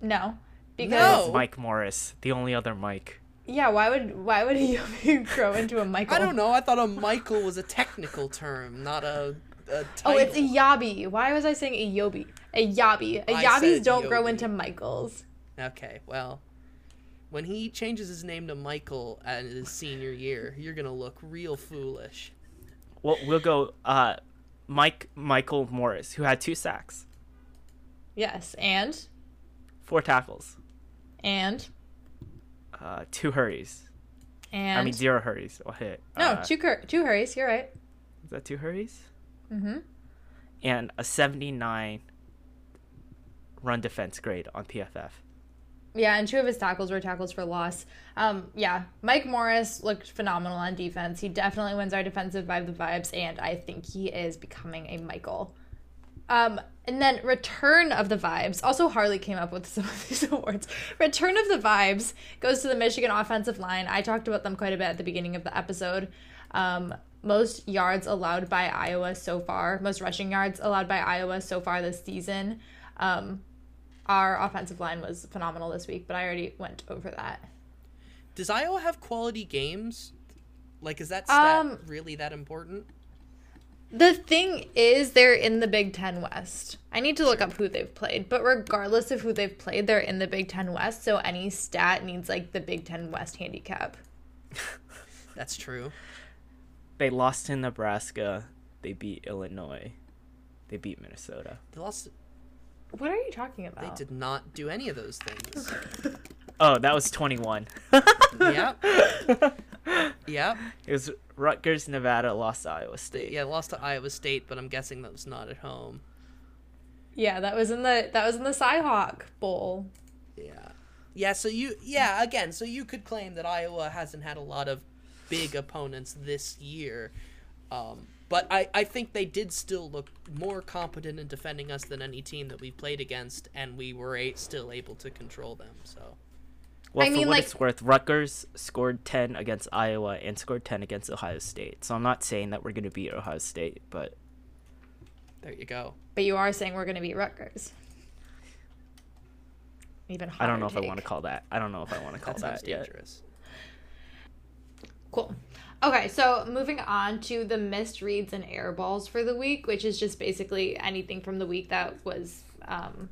no, because No. It's Mike Morris, the only other Mike. yeah, why would why would he grow into a Michael? I don't know. I thought a Michael was a technical term, not a, a title. Oh, it's a yabi. Why was I saying a yobi? A yabi. A I yabis don't grow into Michaels. Okay, well, when he changes his name to Michael at his senior year, you're gonna look real foolish. Well, we'll go. Uh, Mike Michael Morris, who had two sacks, Yes, and four tackles, and uh, two hurries. and I mean, zero hurries. I'll hit. no, Uh, two cur- two hurries. You're right. Is that two hurries? Mm-hmm. And a 79 run defense grade on PFF. Yeah, and two of his tackles were tackles for loss. Um, yeah, Mike Morris looked phenomenal on defense. He definitely wins our defensive vibe the vibes, and I think he is becoming a Michael. Um, and then return of the vibes. Also, Harley came up with some of these awards. Return of the vibes goes to the Michigan offensive line. I talked about them quite a bit at the beginning of the episode. Um, most yards allowed by Iowa so far, most rushing yards allowed by Iowa so far this season. Um, our offensive line was phenomenal this week, but I already went over that. Does Iowa have quality games? Like, is that stat Um, really that important? The thing is, they're in the Big Ten West. I need to look up who they've played, but regardless of who they've played, they're in the Big Ten West, so any stat needs like the Big Ten West handicap. That's true. They lost to Nebraska. They beat Illinois. They beat Minnesota. They lost. What are you talking about? They did not do any of those things. Oh, that was 21. yep. Yep. It was Rutgers, Nevada, lost to Iowa State. Yeah, lost to Iowa State, but I'm guessing that was not at home. Yeah, that was in the that was in the Cyhawk Bowl. Yeah. Yeah, so you yeah, again, so you could claim that Iowa hasn't had a lot of big opponents this year. Um, but I, I think they did still look more competent in defending us than any team that we've played against, and we were a- still able to control them. So Well, I for mean, what like- it's worth, Rutgers scored 10 against Iowa and scored 10 against Ohio State. So I'm not saying that we're going to beat Ohio State, but there you go. But you are saying we're going to beat Rutgers. Even I don't know if I want to call that. I don't know if I want to call That that, sounds yet. dangerous. Cool. Okay, so moving on to the missed reads and air balls for the week, which is just basically anything from the week that was um,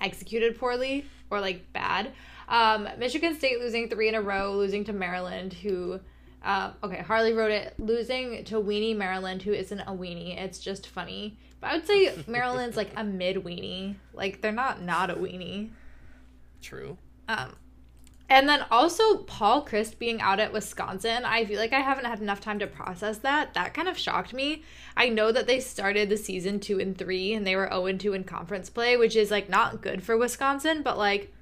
executed poorly or like bad. Um, Michigan State losing three in a row, losing to Maryland, who. Uh, okay, Harley wrote it. Losing to Weenie Maryland, who isn't a weenie. It's just funny. But I would say Maryland's like a mid weenie. Like they're not not a weenie. True. Um, and then also Paul Chryst being out at Wisconsin. I feel like I haven't had enough time to process that. That kind of shocked me. I know that they started the season two and three, and they were zero and two in conference play, which is like not good for Wisconsin. But like,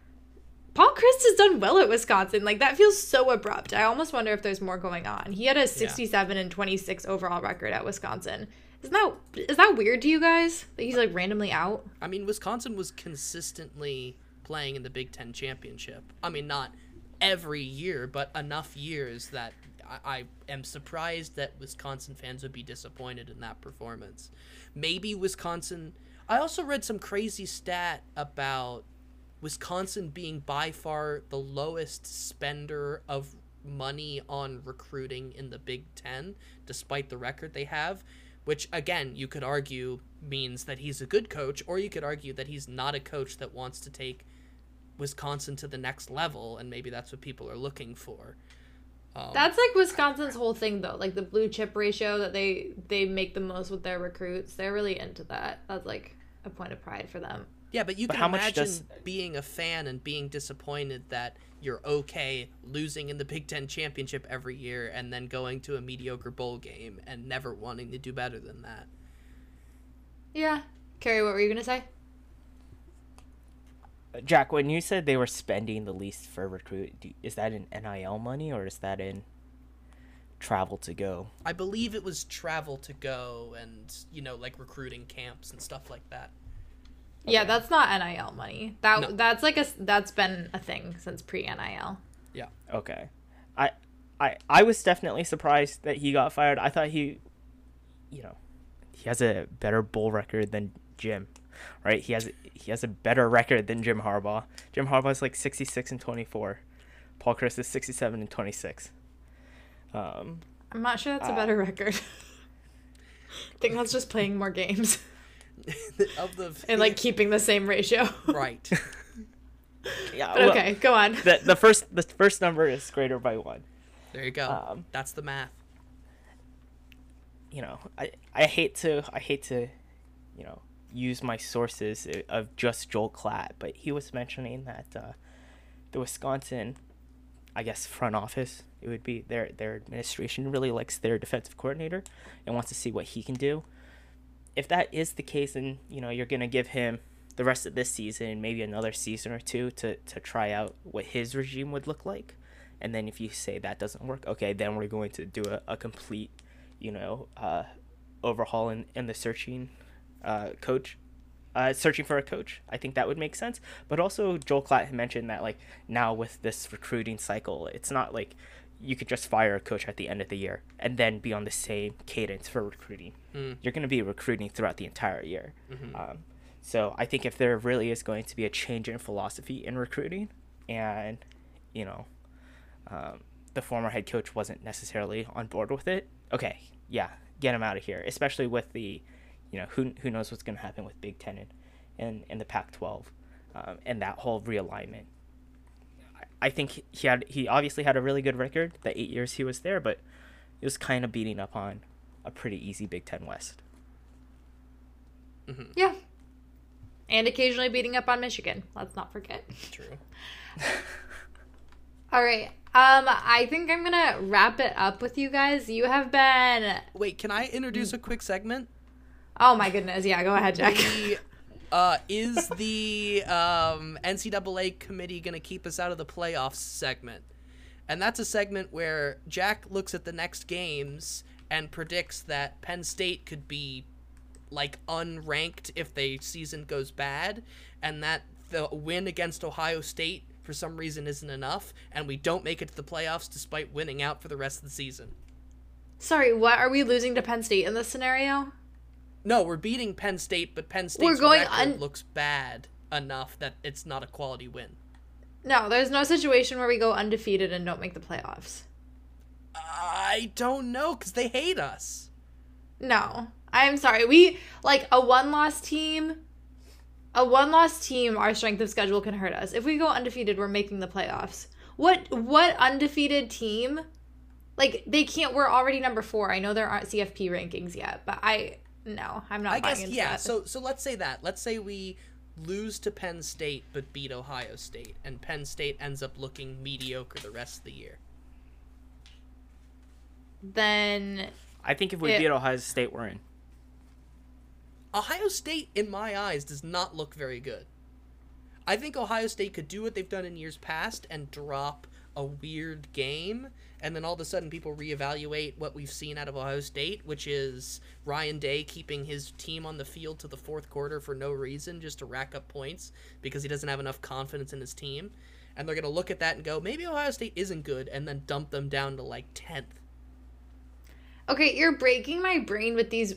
Paul Chryst has done well at Wisconsin. Like that feels so abrupt. I almost wonder if there's more going on. He had a sixty-seven and twenty-six overall record at Wisconsin. Isn't that is that weird to you guys that he's like randomly out? I mean, Wisconsin was consistently playing in the Big Ten championship. I mean, not every year, but enough years that I, I am surprised that Wisconsin fans would be disappointed in that performance. Maybe Wisconsin. I also read some crazy stat about Wisconsin being by far the lowest spender of money on recruiting in the Big Ten, despite the record they have. Which, again, you could argue means that he's a good coach, or you could argue that he's not a coach that wants to take Wisconsin to the next level, and maybe that's what people are looking for. Um, That's like Wisconsin's whole thing though, like the blue chip ratio that they they make the most with their recruits. They're really into that. That's like a point of pride for them. Yeah, but you but can imagine does... being a fan and being disappointed that you're okay losing in the Big Ten championship every year and then going to a mediocre bowl game and never wanting to do better than that. Yeah. Carrie, what were you gonna say? Jack, when you said they were spending the least for recruit, is that in NIL money or is that in travel to go? I believe it was travel to go and, you know, like recruiting camps and stuff like that. Okay. Yeah, that's not NIL money. That no. that's like a that's been a thing since pre-NIL. Yeah. Okay. I I I was definitely surprised that he got fired. I thought he you know, he has a better bowl record than Jim right? He has he has a better record than Jim Harbaugh. Jim Harbaugh is like 66 and 24. Paul Chryst is 67 and 26. Um, I'm not sure that's uh, a better record. I think that's just playing more games. of the and like keeping the same ratio. right. yeah. But well, okay, go on. The the first the first number is greater by one. There you go. Um, that's the math. You know, I I hate to I hate to, you know, use my sources of just Joel Klatt, but he was mentioning that uh, the Wisconsin, I guess, front office, it would be their their administration really likes their defensive coordinator and wants to see what he can do. If that is the case, then you know you're gonna give him the rest of this season, and maybe another season or two to to try out what his regime would look like, and then if you say that doesn't work, okay, then we're going to do a, a complete, you know, uh, overhaul in, in the searching uh, coach, uh, searching for a coach. I think that would make sense. But also, Joel Klatt mentioned that like now with this recruiting cycle, it's not like you could just fire a coach at the end of the year and then be on the same cadence for recruiting. Mm. You're going to be recruiting throughout the entire year. Mm-hmm. Um, so I think if there really is going to be a change in philosophy in recruiting, and you know, um, the former head coach wasn't necessarily on board with it, okay, yeah, get him out of here. Especially with the you know, who who knows what's going to happen with Big Ten and and, and the Pac-12 um, and that whole realignment. I, I think he had he obviously had a really good record the eight years he was there, but he was kind of beating up on a pretty easy Big Ten West. Mm-hmm. Yeah, and occasionally beating up on Michigan. Let's not forget. True. All right. Um, I think I'm gonna wrap it up with you guys. You have been. Wait, can I introduce a quick segment? Oh my goodness! Yeah, go ahead, Jack. The, uh, is the um, NCAA committee going to keep us out of the playoffs segment? And that's a segment where Jack looks at the next games and predicts that Penn State could be like unranked if the season goes bad, and that the win against Ohio State for some reason isn't enough, and we don't make it to the playoffs despite winning out for the rest of the season. Sorry, what are we losing to Penn State in this scenario? No, we're beating Penn State, but Penn State's we're going record un- looks bad enough that it's not a quality win. No, there's no situation where we go undefeated and don't make the playoffs. I don't know because they hate us. No, I'm sorry. We like a one-loss team. A one-loss team, our strength of schedule can hurt us. If we go undefeated, we're making the playoffs. What what undefeated team? Like they can't. We're already number four. I know there aren't CFP rankings yet, but I no, I'm not. I guess yeah. That. So so let's say that. Let's say we lose to Penn State but beat Ohio State, and Penn State ends up looking mediocre the rest of the year. Then I think if we it, beat Ohio State, we're in. Ohio State, in my eyes, does not look very good. I think Ohio State could do what they've done in years past and drop a weird game and then all of a sudden people reevaluate what we've seen out of Ohio State, which is Ryan Day keeping his team on the field to the fourth quarter for no reason, just to rack up points because he doesn't have enough confidence in his team. And they're going to look at that and go, maybe Ohio State isn't good, and then dump them down to like 10th. Okay, you're breaking my brain with these.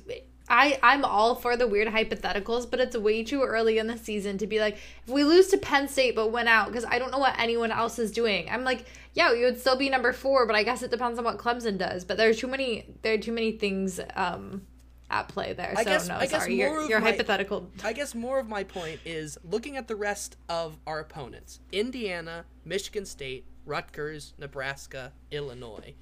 I I'm all for the weird hypotheticals, but it's way too early in the season to be like if we lose to Penn State but win out because I don't know what anyone else is doing. I'm like, yeah, we would still be number 4, but I guess it depends on what Clemson does. But there's too many there are too many things um at play there. I so guess- no, I guess sorry. more Your of your my- hypothetical I guess more of my point is looking at the rest of our opponents Indiana, Michigan State, Rutgers, Nebraska, Illinois.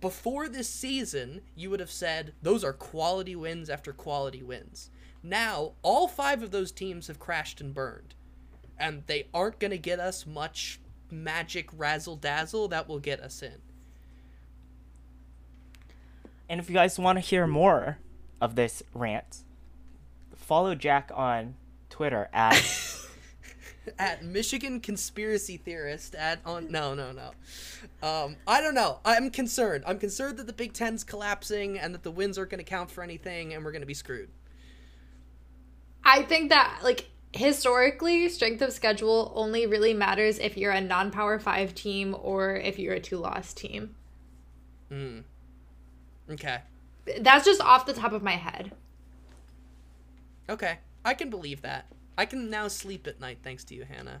Before this season, you would have said those are quality wins after quality wins. Now, all five of those teams have crashed and burned. And they aren't going to get us much magic razzle dazzle that will get us in. And if you guys want to hear more of this rant, follow Jack on Twitter at at Michigan conspiracy theorist at on no no no. Um, I don't know. I'm concerned. I'm concerned that the Big Ten's collapsing and that the wins aren't going to count for anything and we're going to be screwed. I think that like historically strength of schedule only really matters if you're a non-power 5 team or if you're a two-loss team. Hmm. Okay. That's just off the top of my head. Okay. I can believe that. I can now sleep at night thanks to you, Hannah.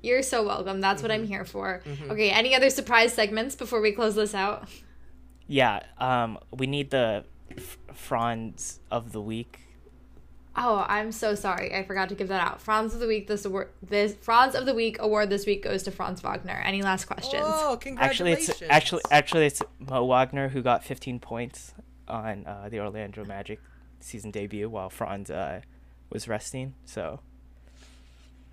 You're so welcome. That's what Mm-hmm. I'm here for. Okay, any other surprise segments before we close this out? yeah. Um, we need the F- Franz of the week. Oh, I'm so sorry. I forgot to give that out. Franz of the week this award this Franz of the week award this week goes to Franz Wagner. Any last questions? Oh, congratulations. Actually, it's actually actually it's Mo Wagner who got 15 points on uh, the Orlando Magic season debut while Franz uh, was resting. So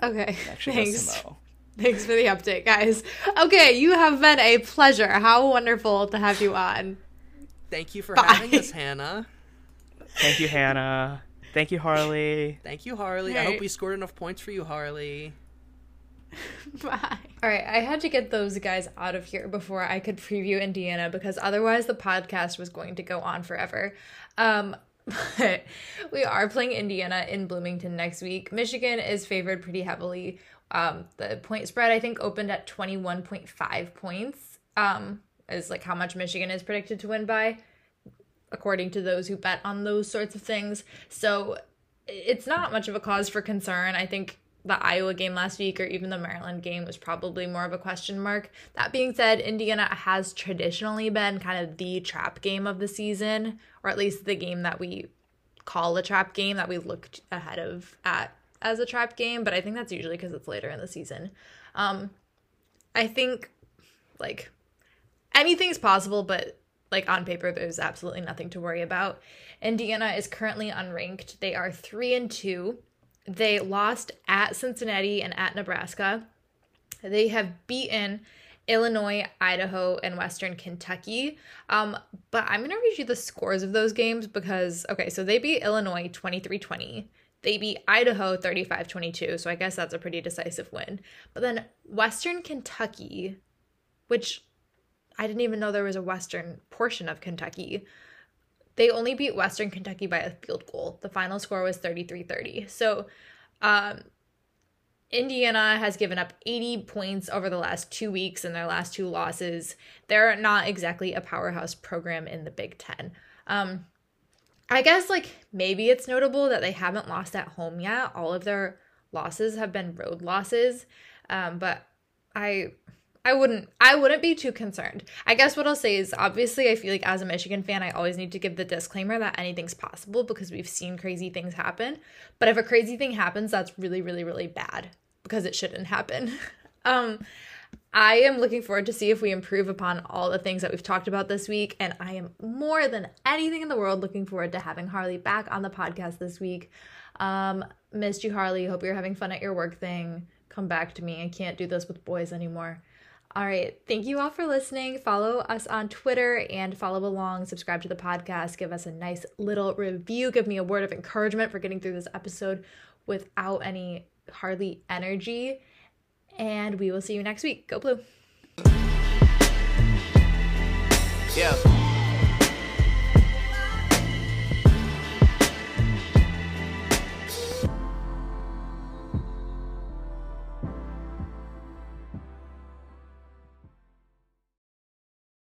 Okay. Thanks. goes to Mo. Thanks for the update, guys. Okay, you have been a pleasure. How wonderful to have you on. Thank you for Bye. having us, Hannah. Thank you, Hannah. Thank you, Harley. Thank you, Harley. I hope we scored enough points for you, Harley. Bye. All right, I had to get those guys out of here before I could preview Indiana because otherwise the podcast was going to go on forever. Um, but we are playing Indiana in Bloomington next week. Michigan is favored pretty heavily. Um, the point spread I think opened at 21.5 points. Um, is like how much Michigan is predicted to win by according to those who bet on those sorts of things. So it's not much of a cause for concern. I think the Iowa game last week or even the Maryland game was probably more of a question mark. That being said, Indiana has traditionally been kind of the trap game of the season, or at least the game that we call a trap game that we looked ahead of at as a trap game, but I think that's usually because it's later in the season. Um, I think like anything's possible, but like on paper, there's absolutely nothing to worry about. Indiana is currently unranked. They are three and two. They lost at Cincinnati and at Nebraska. They have beaten Illinois, Idaho, and Western Kentucky. Um, but I'm going to read you the scores of those games because, okay, so they beat Illinois 23 20. They beat Idaho 35 22. So I guess that's a pretty decisive win. But then Western Kentucky, which I didn't even know there was a Western portion of Kentucky. They only beat Western Kentucky by a field goal. The final score was 33 30. So, um, Indiana has given up 80 points over the last two weeks in their last two losses. They're not exactly a powerhouse program in the Big Ten. Um, I guess, like, maybe it's notable that they haven't lost at home yet. All of their losses have been road losses. Um, but I I wouldn't I wouldn't be too concerned. I guess what I'll say is obviously I feel like as a Michigan fan I always need to give the disclaimer that anything's possible because we've seen crazy things happen. But if a crazy thing happens that's really really really bad because it shouldn't happen. um I am looking forward to see if we improve upon all the things that we've talked about this week and I am more than anything in the world looking forward to having Harley back on the podcast this week. Um missed you Harley. Hope you're having fun at your work thing. Come back to me. I can't do this with boys anymore. All right. Thank you all for listening. Follow us on Twitter and follow along. Subscribe to the podcast. Give us a nice little review. Give me a word of encouragement for getting through this episode without any Harley energy. And we will see you next week. Go Blue. Yeah.